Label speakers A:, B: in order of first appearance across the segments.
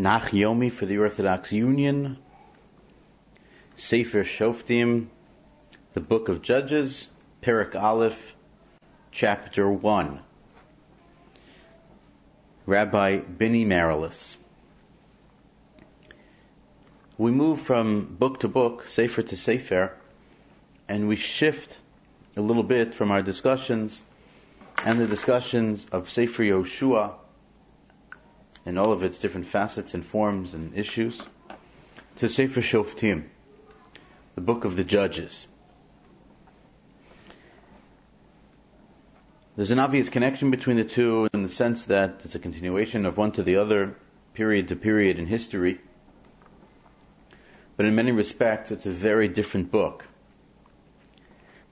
A: Nach Yomi for the Orthodox Union, Sefer Shoftim, the Book of Judges, Perak Aleph, Chapter 1. Rabbi Benny Marilis. We move from book to book, Sefer to Sefer, and we shift a little bit from our discussions and the discussions of Sefer Yoshua and all of its different facets and forms and issues to Sefer Shoftim, the book of the Judges. There's an obvious connection between the two in the sense that it's a continuation of one to the other, period to period in history. But in many respects, it's a very different book.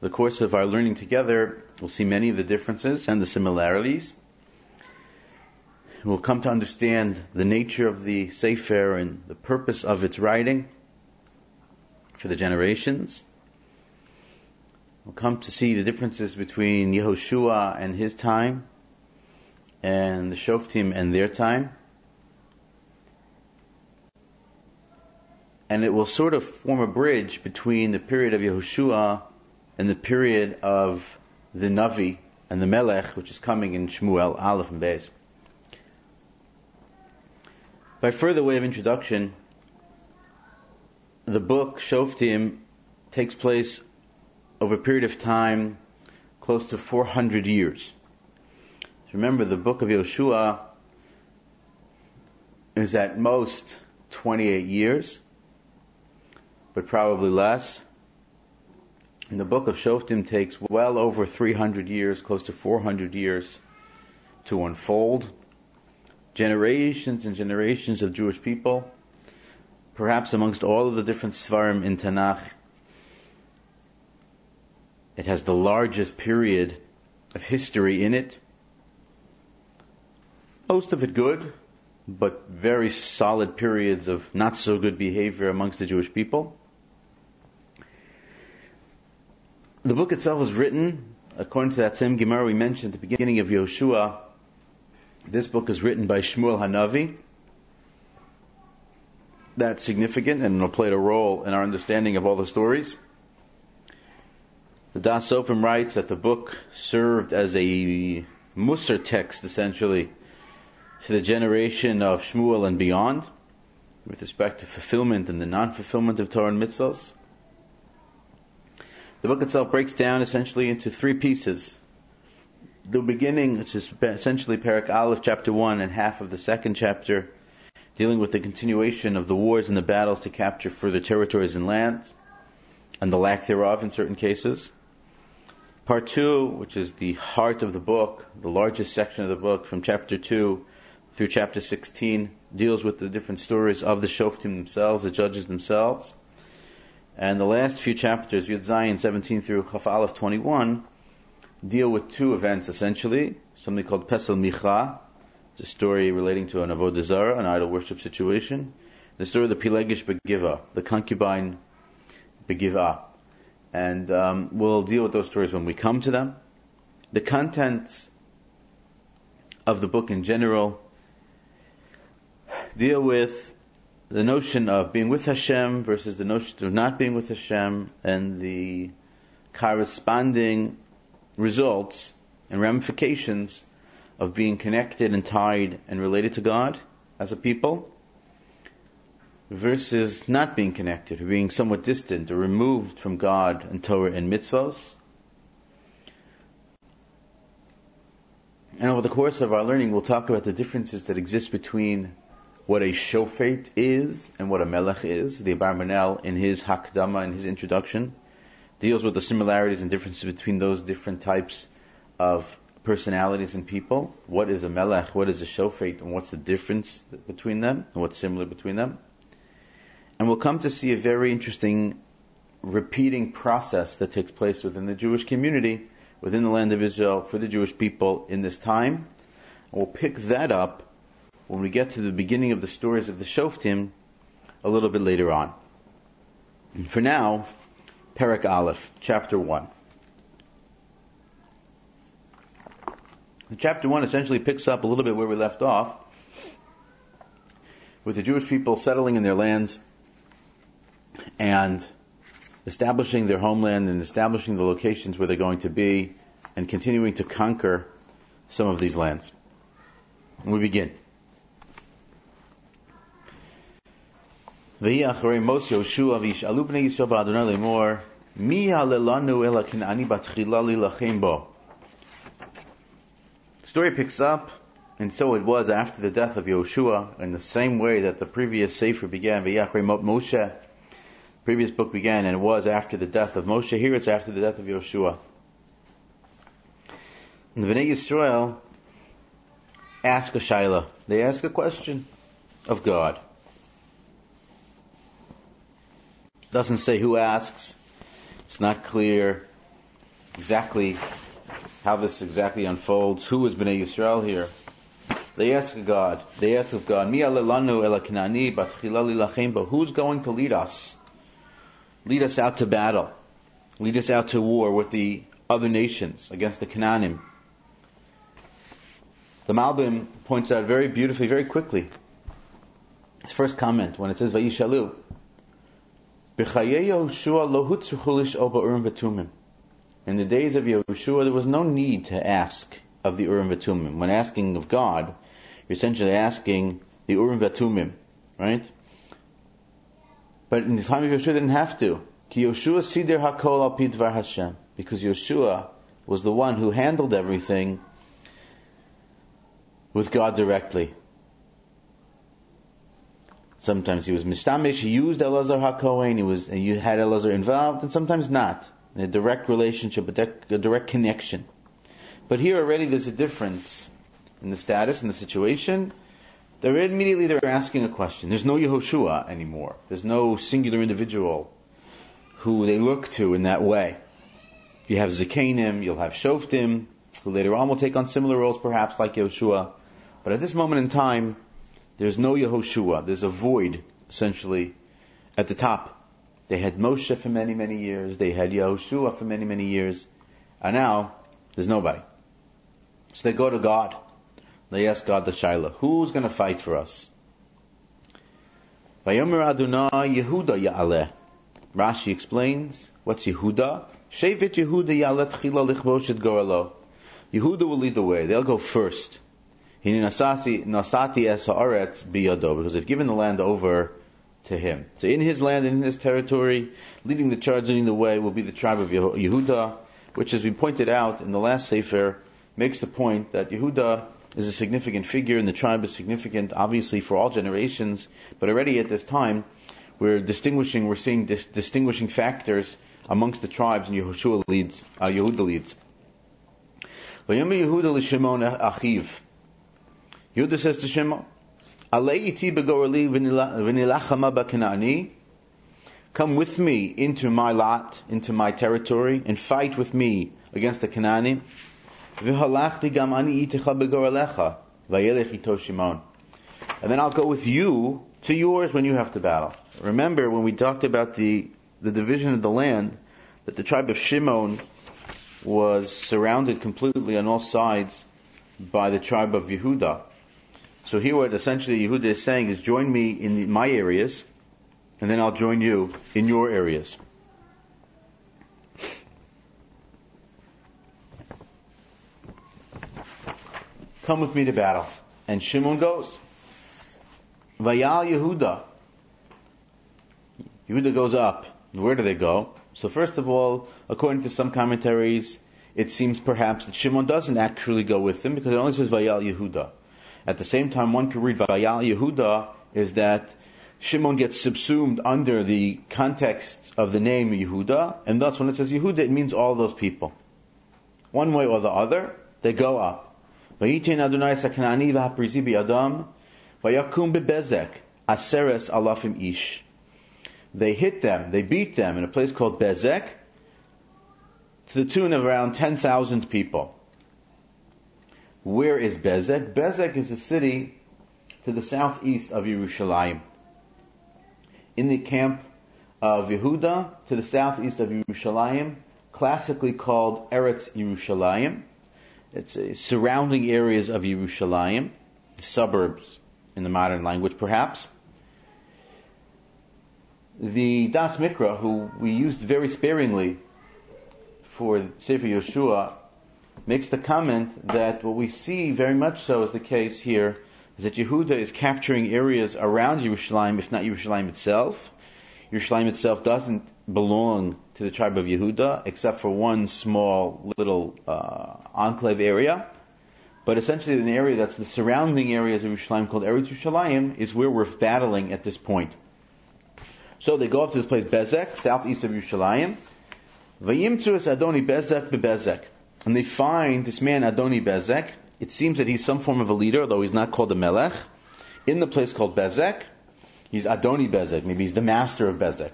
A: In the course of our learning together, we'll see many of the differences and the similarities. We'll come to understand the nature of the Sefer and the purpose of its writing for the generations. We'll come to see the differences between Yehoshua and his time and the Shoftim and their time. And it will sort of form a bridge between the period of Yehoshua and the period of the Navi and the Melech, which is coming in Shmuel, Aleph and Beis. By further way of introduction, the book Shoftim takes place over a period of time close to 400 years. Remember, the book of Yoshua is at most 28 years, but probably less. And the book of Shoftim takes well over 300 years, close to 400 years to unfold. Generations and generations of Jewish people, perhaps amongst all of the different Svarim in Tanakh, it has the largest period of history in it. Most of it good, but very solid periods of not so good behavior amongst the Jewish people. The book itself was written, according to that same Gemara we mentioned at the beginning of Yoshua, this book is written by Shmuel Hanavi. That's significant and it'll play a role in our understanding of all the stories. The Das Sofrim writes that the book served as a Musar text, essentially, to the generation of Shmuel and beyond, with respect to fulfillment and the non-fulfillment of Torah and mitzvahs. The book itself breaks down essentially into three pieces. The beginning, which is essentially Parak Aleph, chapter 1, and half of the second chapter, dealing with the continuation of the wars and the battles to capture further territories and lands, and the lack thereof in certain cases. Part two, which is the heart of the book, the largest section of the book from chapter two through chapter 16, deals with the different stories of the Shoftim themselves, the judges themselves. And the last few chapters, Yud Zayin 17 through Chaf Aleph 21, deal with two events essentially, something called Pesel Micha, the story relating to an Avodah Zarah, an idol worship situation. The story of the Pilegish Begiva, the concubine Begiva, and um, we'll deal with those stories when we come to them. The contents of the book in general deal with the notion of being with Hashem versus the notion of not being with Hashem and the corresponding results and ramifications of being connected and tied and related to God as a people versus not being connected, or being somewhat distant or removed from God and Torah and mitzvahs. And over the course of our learning, we'll talk about the differences that exist between what a shofet is and what a melech is. The Abarbanel, in his Hakdama, in his introduction, deals with the similarities and differences between those different types of personalities and people. What is a melech? What is a shofet? And what's the difference between them? And what's similar between them? And we'll come to see a very interesting repeating process that takes place within the Jewish community, within the land of Israel, for the Jewish people in this time. And we'll pick that up when we get to the beginning of the stories of the Shoftim a little bit later on. And for now, Perak Aleph, chapter 1. chapter 1 essentially picks up a little bit where we left off with the Jewish people settling in their lands and establishing their homeland and establishing the locations where they're going to be and continuing to conquer some of these lands. And we begin. The story picks up, and so it was after the death of Yoshua, in the same way that the previous Sefer began, Moshe, previous book began, and it was after the death of Moshe. Here it's after the death of Yoshua. And the Bnei Yisrael ask a shaila. They ask a question of God. Doesn't say who asks. It's not clear exactly how this exactly unfolds. Who is Bnei Yisrael here? They ask God. They ask of God. But Who's going to lead us? lead us out to battle, lead us out to war with the other nations against the Canaanim. The Malbim points out very beautifully, very quickly, his first comment when it says Vayishalu, in the days of Yehoshua, there was no need to ask of the Urim Vatumim. When asking of God, you're essentially asking the Urim Vatumim, right? But in the time of Yeshua, they didn't have to. Ki Yoshua Sidir Hakol Al Pidvar Hashem. Because Yeshua was the one who handled everything with God directly. Sometimes he was mishtamish, he used Elazar HaKohen, he was, you had Elazar involved, and sometimes not. A direct relationship, a, a direct connection. But here already there's a difference in the status and the situation they're immediately they're asking a question. There's no Yehoshua anymore. There's no singular individual who they look to in that way. You have Zakanim, you'll have Shoftim, who later on will take on similar roles perhaps like Yehoshua. But at this moment in time, there's no Yehoshua. There's a void, essentially, at the top. They had Moshe for many, many years. They had Yehoshua for many, many years. And now, there's nobody. So they go to God. They ask God the Shaila, who's going to fight for us? Adonai Yehuda. Rashi explains, what's Yehuda? Shevet Yehuda. Yehuda will lead the way. They'll go first. Nasati es haaretz biyado, because they've given the land over to him. So in his land and in his territory, leading the charge, leading the way, will be the tribe of Yehuda, which, as we pointed out in the last Sefer, makes the point that Yehuda is a significant figure, and the tribe is significant, obviously, for all generations. But already at this time, we're distinguishing, we're seeing dis- distinguishing factors amongst the tribes, and Yehoshua leads, uh, Yehuda leads. Yehuda. Yehuda says to Shimon, iti Come with me into my lot, into my territory, and fight with me against the Canaanim. And then I'll go with you to yours when you have to battle. Remember when we talked about the, the division of the land, that the tribe of Shimon was surrounded completely on all sides by the tribe of Yehuda. So here what essentially Yehuda is saying is join me in my areas, and then I'll join you in your areas. come with me to battle. And Shimon goes. Vayal Yehuda. Yehuda goes up. Where do they go? So first of all, according to some commentaries, it seems perhaps that Shimon doesn't actually go with them because it only says Vayal Yehuda. At the same time, one could read Vayal Yehuda is that Shimon gets subsumed under the context of the name Yehuda, and thus when it says Yehuda, it means all those people. One way or the other, they go up. They hit them, they beat them in a place called Bezek to the tune of around 10,000 people. Where is Bezek? Bezek is a city to the southeast of Yerushalayim. In the camp of Yehuda to the southeast of Yerushalayim, classically called Eretz Yerushalayim. It's uh, surrounding areas of Yerushalayim, suburbs in the modern language, perhaps. The Das Mikra, who we used very sparingly for Sefer Yeshua, makes the comment that what we see very much so is the case here is that Yehuda is capturing areas around Yerushalayim, if not Yerushalayim itself. Yerushalayim itself doesn't belong to the tribe of Yehuda, except for one small little uh, enclave area. But essentially, an area that's the surrounding areas of Yerushalayim called Eretz Yerushalayim is where we're battling at this point. So they go up to this place Bezek, southeast of Yerushalayim. Vayimtzu Adoni Bezek bebezek, and they find this man Adoni Bezek. It seems that he's some form of a leader, though he's not called a melech, in the place called Bezek. He's Adoni Bezek, maybe he's the master of Bezek.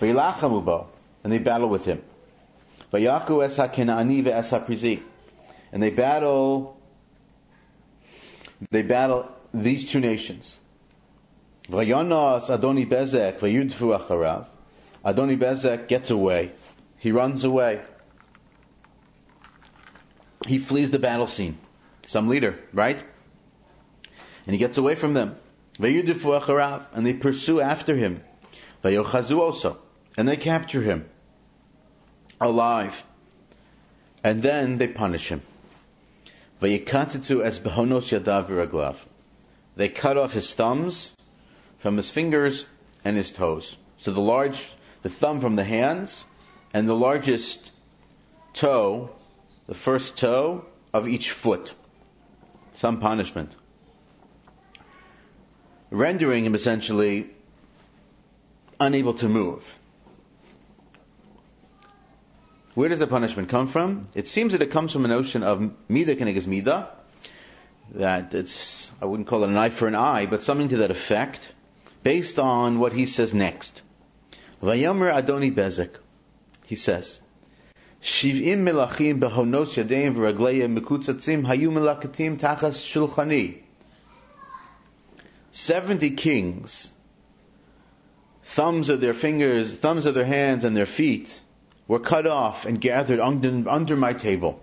A: And they battle with him. And they battle. They battle these two nations. Adoni Bezek gets away. He runs away. He flees the battle scene. Some leader, right? And he gets away from them. And they pursue after him. And they capture him alive. And then they punish him. They cut off his thumbs from his fingers and his toes. So the large, the thumb from the hands, and the largest toe, the first toe of each foot. Some punishment. Rendering him essentially unable to move. Where does the punishment come from? It seems that it comes from a notion of mida keneged mida, that it's, I wouldn't call it an eye for an eye, but something to that effect, based on what he says next. Vayomer Adoni Bezek, he says, Shiv'im melachim behonos yadeim v'ragleim mekutzatzim hayu melakatim tachas shulchani. Seventy kings, thumbs of their fingers, thumbs of their hands and their feet, were cut off and gathered under, under my table.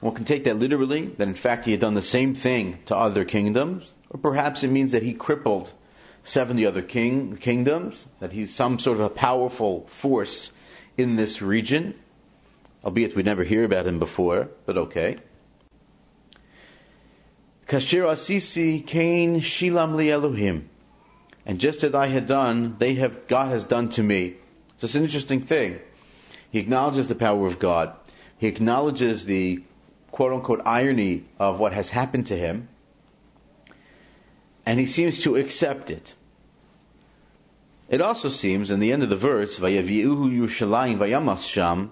A: One can take that literally, that in fact he had done the same thing to other kingdoms, or perhaps it means that he crippled 70 other king, kingdoms, that he's some sort of a powerful force in this region, albeit we never hear about him before, but okay. Kashir Asisi Cain Shilam Li Elohim. And just as I had done, they have, God has done to me. So it's an interesting thing. He acknowledges the power of God. He acknowledges the quote unquote irony of what has happened to him. And he seems to accept it. It also seems in the end of the verse, Vayavi'uhu Yerushalayim Vayamas Sham,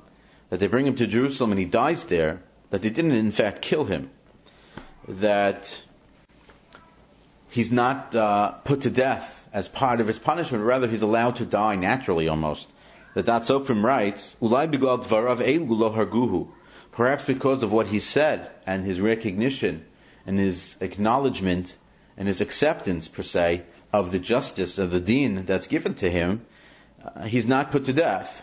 A: that they bring him to Jerusalem and he dies there, that they didn't in fact kill him. That he's not uh, put to death as part of his punishment, rather he's allowed to die naturally almost that Dat Sofrim writes, Ulai. Perhaps because of what he said and his recognition and his acknowledgement and his acceptance, per se, of the justice of the deen that's given to him, uh, he's not put to death.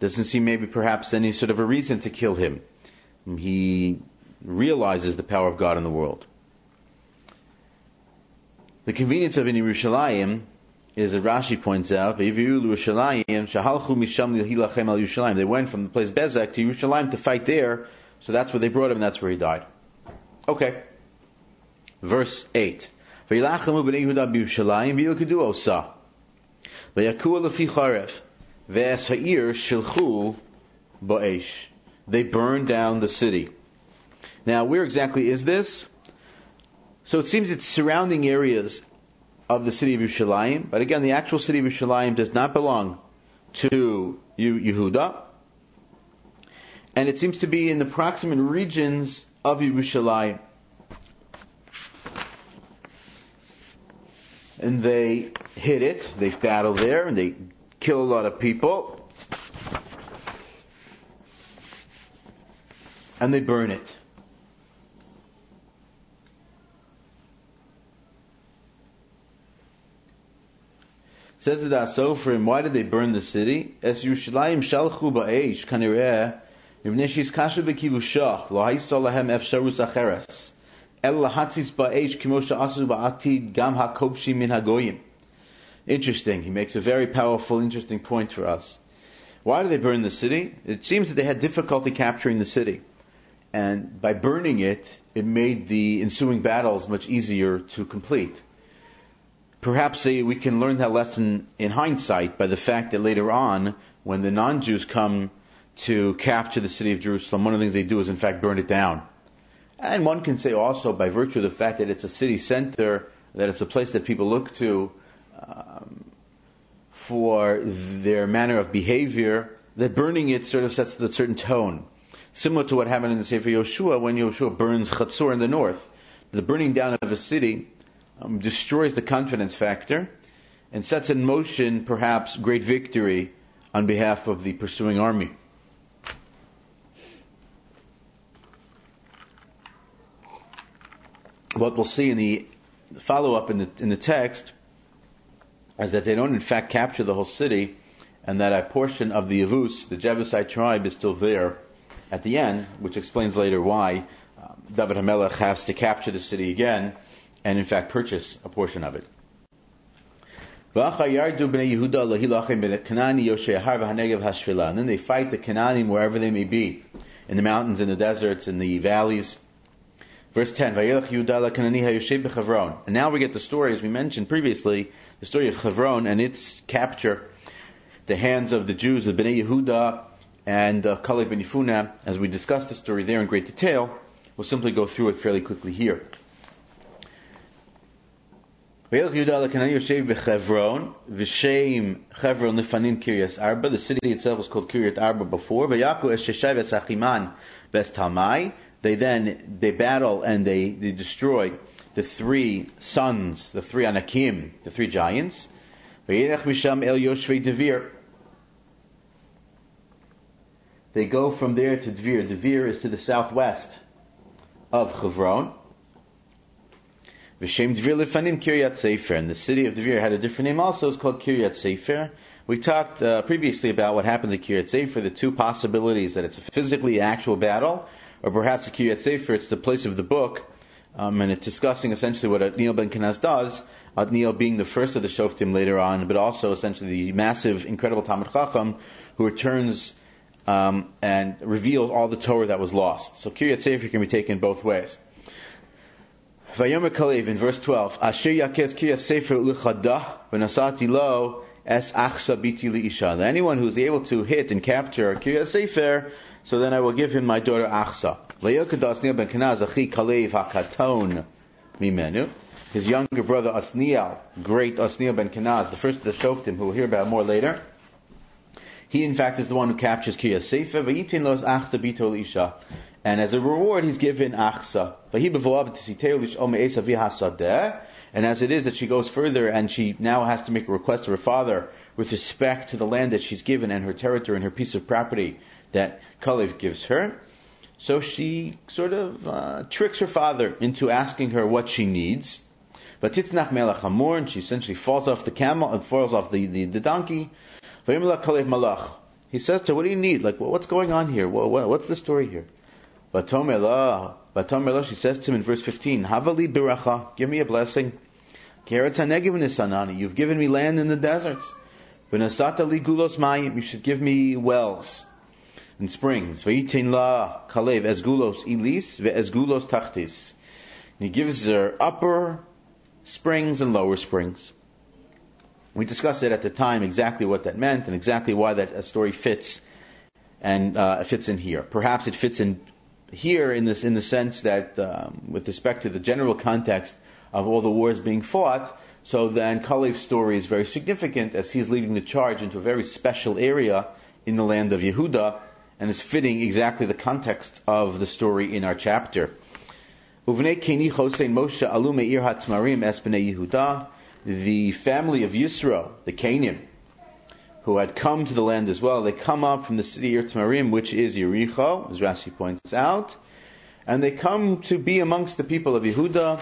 A: Doesn't seem maybe perhaps any sort of a reason to kill him. He realizes the power of God in the world. The convenience of in Yerushalayim is that Rashi points out, They went from the place Bezek to Yerushalayim to fight there, so that's where they brought him, and that's where he died. Okay. Verse 8. They burned down the city. Now, where exactly is this? So it seems it's surrounding areas of the city of Yerushalayim, but again, the actual city of Yerushalayim does not belong to Yehuda, and it seems to be in the proximate regions of Yerushalayim. And they hit it, they battle there, and they kill a lot of people, and they burn it. Says the Dasofrim, why did they burn the city? Es Yerushalayim shalchu ba'esh kanireh mivnei she's kasha b'kivushah lo ha'isa lahem efsharus acheres. Interesting. He makes a very powerful, interesting point for us. Why do they burn the city? It seems that they had difficulty capturing the city. And by burning it, it made the ensuing battles much easier to complete. Perhaps eh, we can learn that lesson in hindsight by the fact that later on, when the non-Jews come to capture the city of Jerusalem, one of the things they do is in fact burn it down. And one can say also by virtue of the fact that it's a city center, that it's a place that people look to um, for their manner of behavior, that burning it sort of sets a certain tone. Similar to what happened in the Sefer Yoshua when Yoshua burns Chatzor in the north. The burning down of a city um, destroys the confidence factor and sets in motion perhaps great victory on behalf of the pursuing army. What we'll see in the follow up in the, in the text is that they don't in fact capture the whole city and that a portion of the Yavus, the Jebusite tribe, is still there at the end, which explains later why um, David HaMelech has to capture the city again and in fact purchase a portion of it. And then they fight the Canaanim wherever they may be, in the mountains, in the deserts, in the valleys. Verse 10, And now we get the story, as we mentioned previously, the story of Chevron and its capture, the hands of the Jews, the Bnei Yehuda, and uh, Kalev ben Yefuneh, as we discussed the story there in great detail. We'll simply go through it fairly quickly here. The city itself was called Kiryat Arba before. They then, they battle and they, they destroy the three sons, the three Anakim, the three giants. They go from there to Dvir. Dvir is to the southwest of Chevron. V'shem Dvir lefanim Kiryat Sefer, and the city of Dvir had a different name also. It's called Kiryat Sefer. We talked uh, previously about what happens at Kiryat Sefer. The two possibilities that it's a physically actual battle, or perhaps a Kiryat Sefer it's the place of the book, um, and it's discussing essentially what Asniel Ben Kenaz does. Asniel being the first of the Shoftim later on, but also essentially the massive, incredible Talmud Chacham who returns um, and reveals all the Torah that was lost. So Kiryat Sefer can be taken both ways. Vayomer Kalev in verse 12, Asher yakez kiya sefer ulichadah lo es achsa biti liisha. Anyone who's able to hit and capture kiya sefer, so then I will give him my daughter achsa. His younger brother Asniel, great Asniel ben Kenaz, the first of the Shoftim, who we'll hear about more later. He in fact is the one who captures Kiya Sefer. And as a reward, he's given achsa. And as it is that she goes further and she now has to make a request to her father with respect to the land that she's given and her territory and her piece of property that Kalev gives her. So she sort of uh, tricks her father into asking her what she needs. But Titnach Melech Hamor, and she essentially falls off the camel and falls off the, the, the donkey. He says to her, what do you need? Like, what's going on here? what's the story here? Vatomela, she says to him in verse 15, Havali biracha, give me a blessing. You've given me land in the deserts. You should give me wells and springs. La kalev as gulos ilis ve'es gulos tachtis. He gives her upper springs and lower springs. We discussed it at the time exactly what that meant and exactly why that story fits and uh, fits in here. Perhaps it fits in here in this in the sense that um, with respect to the general context of all the wars being fought, so then Kalev's story is very significant as he's leading the charge into a very special area in the land of Yehuda and is fitting exactly the context of the story in our chapter. The family of Yisro, the Canaan, who had come to the land as well. They come up from the city of Tamarim, which is Yericho, as Rashi points out, and they come to be amongst the people of Yehuda,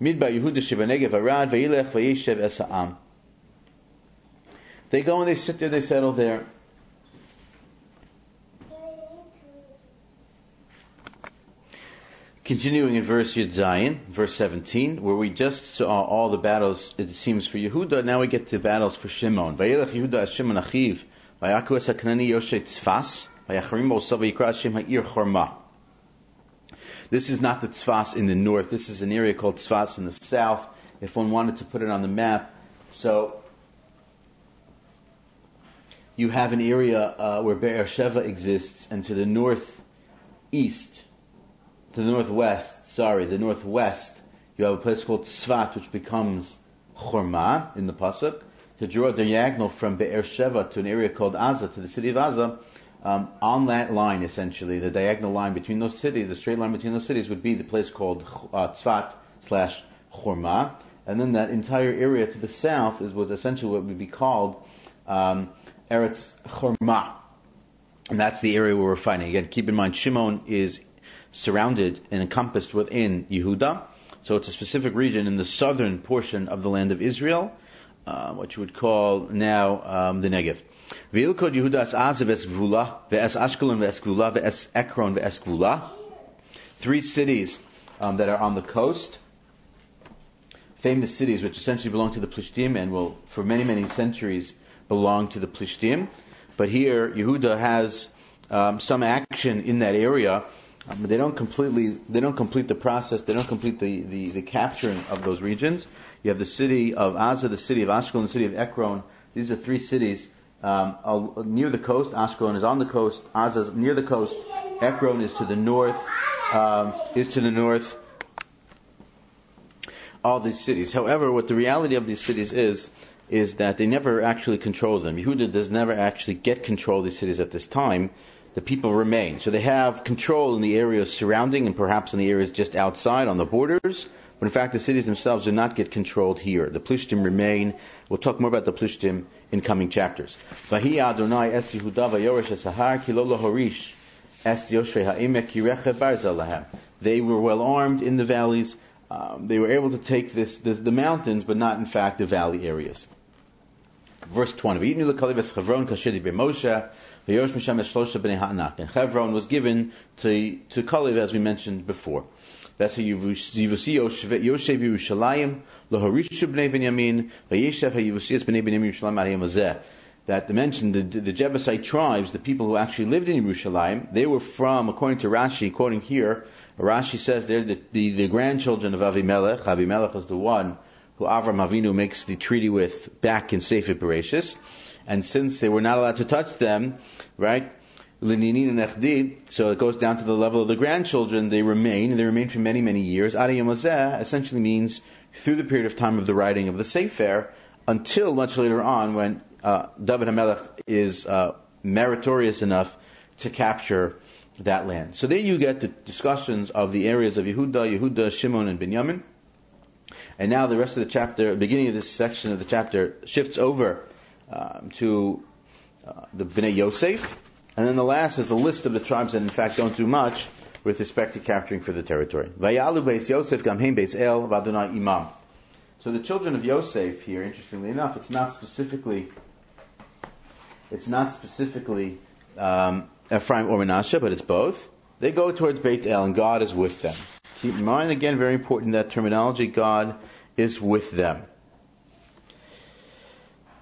A: Midbar Yehuda Shivanegev Arad, Vayilech Vayeshev Esa'am. They go and they sit there, they settle there. Continuing in verse Yud Zayin, verse 17, where we just saw all the battles, it seems, for Yehuda, now we get to battles for Shimon. Yehuda Shimon Achiv, Vayaku Yoshe Tzfas, Ha'ir Chorma. This is not the Tzfas in the north, this is an area called Tzfas in the south, if one wanted to put it on the map. So, you have an area uh, where Be'er Sheva exists, and to the northeast, to the northwest, sorry, the northwest, you have a place called Tzfat, which becomes Chorma in the Pasuk. To draw a diagonal from Be'er Sheva to an area called Aza, to the city of Aza, um, on that line, essentially, the diagonal line between those cities, the straight line between those cities would be the place called uh, Tzfat slash Chorma. And then that entire area to the south is what essentially what would be called um, Eretz Chorma. And that's the area where we're fighting. Again, keep in mind, Shimon is surrounded and encompassed within Yehuda. So it's a specific region in the southern portion of the land of Israel, uh, what you would call now um, the Negev. V'ilkod Yehuda es Gvula, ve'es Ashkelon ve'es Gvula, ve'es Ekron ve'es Gvula. Three cities um, that are on the coast, famous cities which essentially belong to the Plishtim and will, for many, many centuries, belong to the Plishtim. But here, Yehuda has um, some action in that area um, they don't completely, they don't complete the process, they don't complete the, the, the, capturing of those regions. You have the city of Aza, the city of Ashkelon, the city of Ekron. These are three cities um, near the coast. Ashkelon is on the coast. Aza is near the coast. Ekron is to the north. Um, is to the north. All these cities. However, what the reality of these cities is, is that they never actually control them. Yehuda does never actually get control of these cities at this time the people remain. So they have control in the areas surrounding and perhaps in the areas just outside on the borders. But in fact, the cities themselves do not get controlled here. The Plishtim remain. We'll talk more about the Plishtim in coming chapters. Adonai es es hahar horish es ha'emek They were well armed in the valleys. Um, they were able to take this, the, the mountains, but not in fact the valley areas. Verse 20. And Hebron was given to, to Kalev as we mentioned before. That mentioned the, the Jebusite tribes, the people who actually lived in Yerushalayim, they were from, according to Rashi, quoting here, Rashi says they're the, the, the grandchildren of Avimelech. Avimelech is the one who Avram Avinu makes the treaty with back in Sefer Bereshis and since they were not allowed to touch them, right? So it goes down to the level of the grandchildren. They remain, and they remain for many, many years. Ariyamazeh essentially means through the period of time of the writing of the Sefer until much later on when uh, David HaMelech is uh, meritorious enough to capture that land. So there you get the discussions of the areas of Yehuda, Yehuda, Shimon, and Binyamin. And now the rest of the chapter, beginning of this section of the chapter, shifts over um, to uh, the Bnei Yosef. And then the last is a list of the tribes that in fact don't do much with respect to capturing for the territory. So the children of Yosef here, interestingly enough, it's not specifically, it's not specifically um, Ephraim or Menashe, but it's both. They go towards Beit El, and God is with them. Keep in mind again, very important that terminology. God is with them.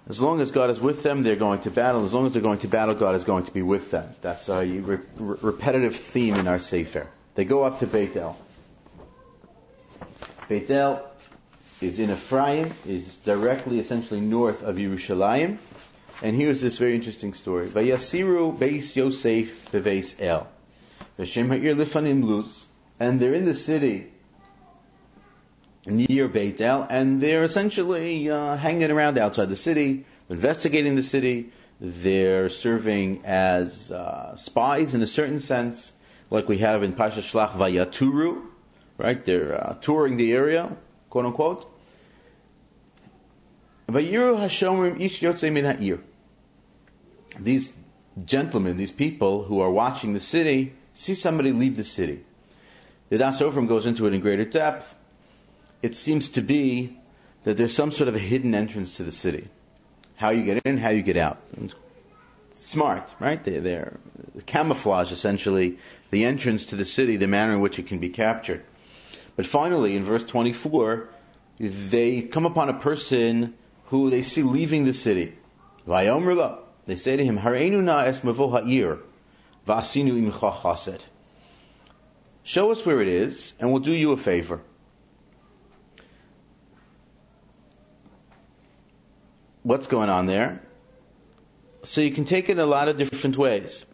A: As long as God is with them, they're going to battle. As long as they're going to battle, God is going to be with them. That's a re- repetitive theme in our Sefer. They go up to Beit El. Beit El is in Ephraim, is directly, essentially north of Yerushalayim. And here's this very interesting story. Vayasiru Beis Yosef El. And they're in the city near Beit El, and they're essentially uh, hanging around outside the city, investigating the city. They're serving as uh, spies in a certain sense, like we have in Pasha Shlach Vayaturu, right? They're uh, touring the area, quote unquote. Vayiru Hashomrim Ish Yotzei Min Ha'ir. These gentlemen, these people who are watching the city, see somebody leave the city. The Das Sofrim goes into it in greater depth it seems to be that there's some sort of a hidden entrance to the city. How you get in, how you get out. smart, right? They, they're camouflage essentially the entrance to the city, the manner in which it can be captured. But finally, in verse 24, they come upon a person who they see leaving the city. They say to him. Show us where it is, and we'll do you a favor. What's going on there? So you can take it a lot of different ways.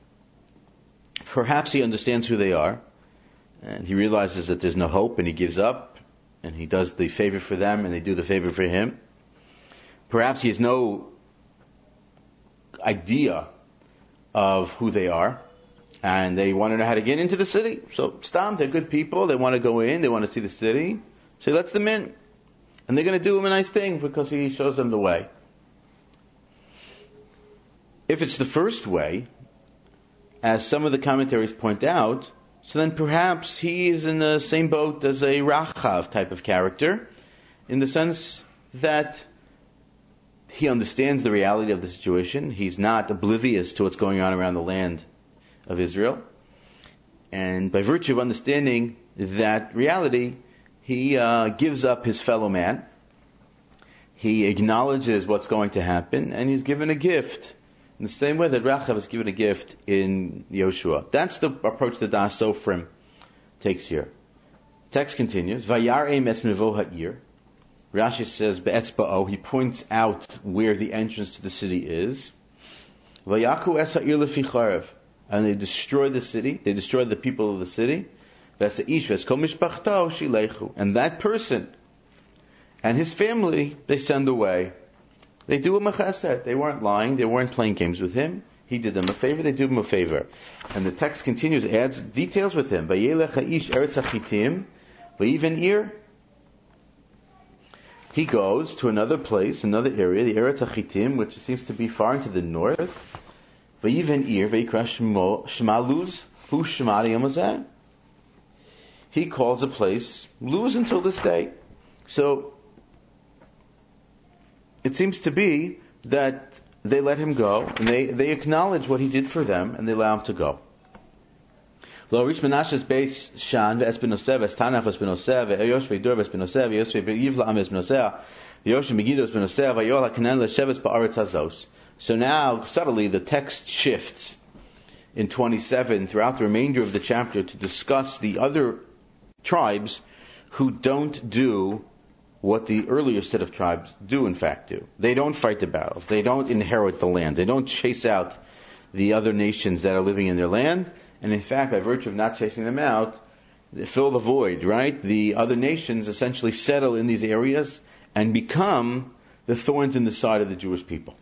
A: Perhaps he understands who they are, and he realizes that there's no hope, and he gives up, and he does the favor for them, and they do the favor for him. Perhaps he has no idea of who they are, and they want to know how to get into the city. So, Stam, they're good people, they want to go in, they want to see the city, so he lets them in. And they're going to do him a nice thing because he shows them the way. If it's the first way, as some of the commentaries point out, so then perhaps he is in the same boat as a Rachav type of character, in the sense that he understands the reality of the situation. He's not oblivious to what's going on around the land of Israel. And by virtue of understanding that reality, he uh, gives up his fellow man. He acknowledges what's going to happen, and he's given a gift in the same way that Rachav is given a gift in Yoshua. That's the approach that Das Sofrim takes here. Text continues, Vayar es mevo ha'ir. Rashi says, Be'etzba'o, he points out where the entrance to the city is. Vayaku And they destroy the city, they destroy the people of the city. And that person and his family, they send away. They do him a chesed. They weren't lying. They weren't playing games with him. He did them a favor. They do him a favor. And the text continues, adds details with him. Vayiven ir. He goes to another place, another area, the Eretz Hachitim, which seems to be far into the north. Ir, vayikra shmaluz, hu shmari He calls a place Luz until this day. So it seems to be that they let him go, and they, they acknowledge what he did for them, and they allow him to go. Lo rish Menashe's shan le'sheves ba'aretz hazos. So now, subtly, the text shifts in 27 throughout the remainder of the chapter to discuss the other tribes who don't do what the earlier set of tribes do in fact do. They don't fight the battles. They don't inherit the land. They don't chase out the other nations that are living in their land. And in fact, by virtue of not chasing them out, they fill the void, right? The other nations essentially settle in these areas and become the thorns in the side of the Jewish people.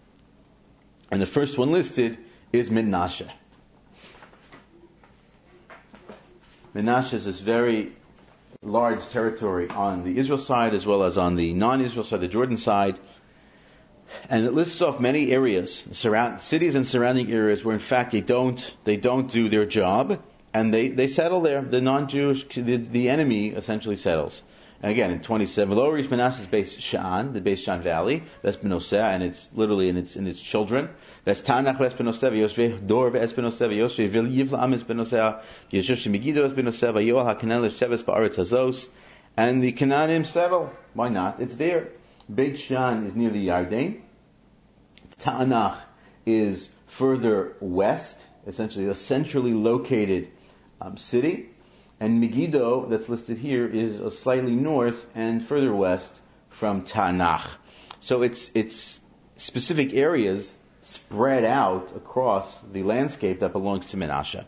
A: And the first one listed is Menashe. Menashe is this very large territory on the Israel side as well as on the non-Israel side, the Jordan side. And it lists off many areas, surround, cities and surrounding areas where in fact they don't, they don't do their job and they, they settle there. The non-Jewish, the, the enemy essentially settles. Again, in 27, Lower East Manasseh is based the base Shan Valley. That's Benoseh, and it's literally in its, in its children. That's Tanach Ves Benoseh, Yosve Dor Yeshush. And the Canaanim settle. Why not? It's there. Beit Shan is near the Yarden. Ta'anach is further west, essentially a centrally located um, city. And Megiddo, that's listed here, is slightly north and further west from Ta'anach. So it's, it's specific areas spread out across the landscape that belongs to Menashe.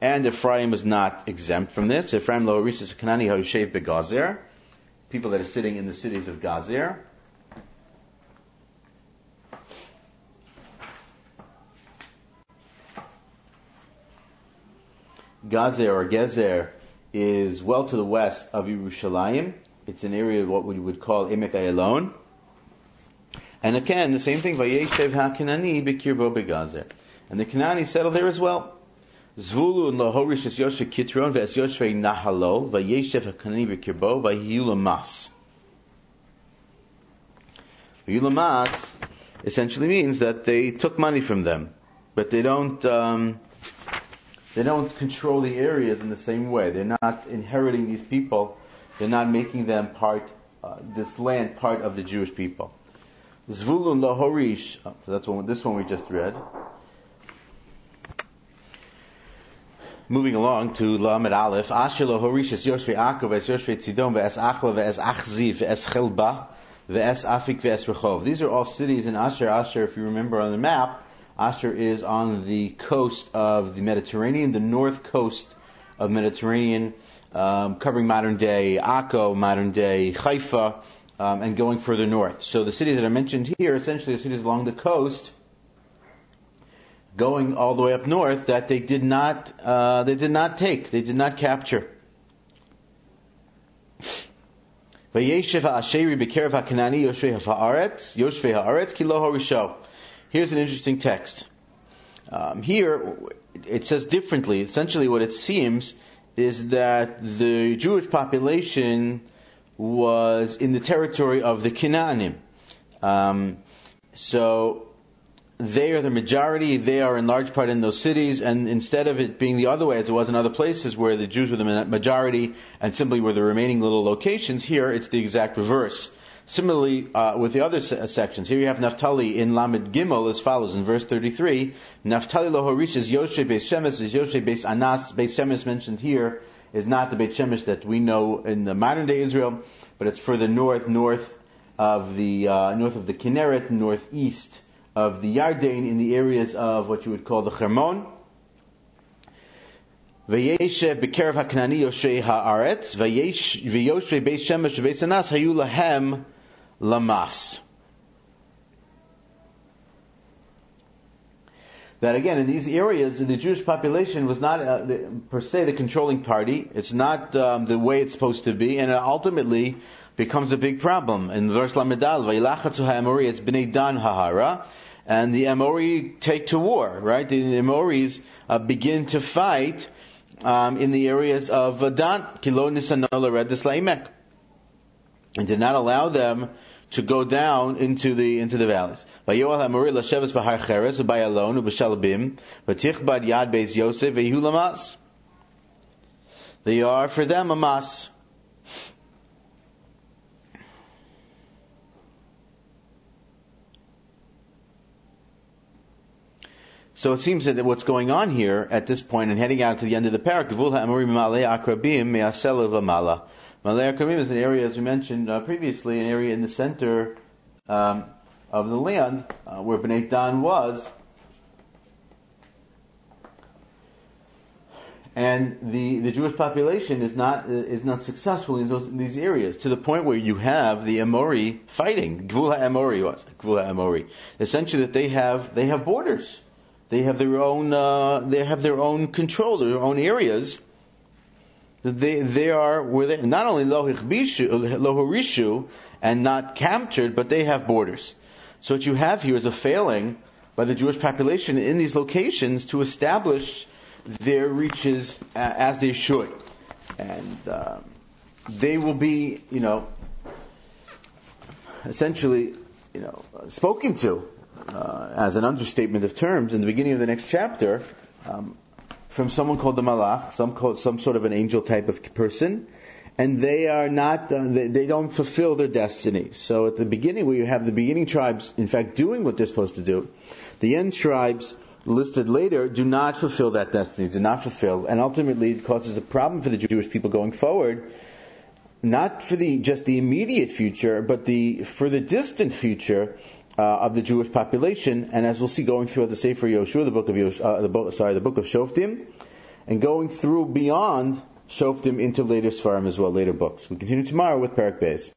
A: And Ephraim is not exempt from this. Ephraim lo Kanani Hoshev beGazer, people that are sitting in the cities of Gazer. Gazer or Gezer is well to the west of Yerushalayim. It's an area of what we would call Emek Ayalon. And again, the same thing, Vayeshev HaKanani B'kirbo Begazer. And the Kanani settled there as well. Zvulun Lahorish es Yoshe Kitron ve'es Yoshe Nahalo Vayeshev HaKanani B'kirbo Vayiyulamas. Vayiyulamas essentially means that they took money from them but they don't um, they don't control the areas in the same way. They're not inheriting these people. They're not making them part uh, this land part of the Jewish people. Zvulun lahorish. Oh, so that's one, this one we just read. Moving along to Lamed Aleph. Asher lahorish es Yoshve Akov es Yoshve Tzidon ve'es Achla ve'es Achziv ve'es Chilba ve'es Afik ve'es Rechov. These are all cities in Asher. Asher, if you remember on the map, Asher is on the coast of the Mediterranean, the north coast of Mediterranean, um, covering modern day Akko, modern day Haifa, um, and going further north. So the cities that are mentioned here, essentially the cities along the coast, going all the way up north, that they did not uh, they did not take, they did not capture. Here's an interesting text. Um, here, it says differently. Essentially, what it seems is that the Jewish population was in the territory of the Canaanim. Um, so they are the majority. They are in large part in those cities, and instead of it being the other way as it was in other places where the Jews were the majority and simply were the remaining little locations, here it's the exact reverse. Similarly, uh, with the other se- sections, here you have Naphtali in Lamed Gimel as follows in verse 33. Naphtali lohorish is Yoshe Beis Shemesh, is Yoshe Beis Anas. Beis Shemesh mentioned here is not the Beit Shemesh that we know in the modern day Israel, but it's further north, north of the uh, north of the Kinneret, northeast of the Yarden, in the areas of what you would call the Hermon. Vayeshe b'kerev haknani yoshei haaretz, vayoshe beis shemesh beis anas hayu lahem lamas. That again, in these areas, the Jewish population was not uh, the, per se the controlling party. It's not um, the way it's supposed to be, and it ultimately becomes a big problem. In verse Lamedal, Vayilachatzu ha'emori, it's b'nei dan hahara, and the Amori take to war, right? The Amoris uh, begin to fight um, in the areas of Dan, Kilo Nisanola Laimek, and did not allow them to go down into the into the valleys. Vayoel Hamori Lasheves Bahar Cheres Yad Beis Yosef Vehu Lamas. They are for them a mas. So it seems that what's going on here at this point and heading out to the end of the parak, Gvul Ha'amorim Malei Akrabim Me'asel Vamala. Malay Akrabim is an area, as we mentioned uh, previously, an area in the center um, of the land uh, where Bnei Dan was. And the, the Jewish population is not is not successful in, those, in these areas to the point where you have the Amori fighting. Gvul Amori was Gvul Amori. Essentially, that they have they have borders, they have their own uh, they have their own control, their own areas, they, they are where they, not only lohorishu and not captured, but they have borders. So what you have here is a failing by the Jewish population in these locations to establish their reaches as they should, and uh, they will be, you know, essentially, you know, spoken to uh, as an understatement of terms in the beginning of the next chapter. Um, from someone called the Malach, some some sort of an angel type of person, and they are not, uh, they, they, don't fulfill their destiny. So at the beginning, where you have the beginning tribes, in fact, doing what they're supposed to do, the end tribes listed later do not fulfill that destiny, do not fulfill, and ultimately it causes a problem for the Jewish people going forward, not for the just the immediate future, but the for the distant future uh, of the Jewish population, and as we'll see going through the Sefer Yoshua, the book of Yosh, uh, the book, sorry, the book of Shoftim, and going through beyond Shoftim into later Svarim as well, later books. We continue tomorrow with Parak Beis.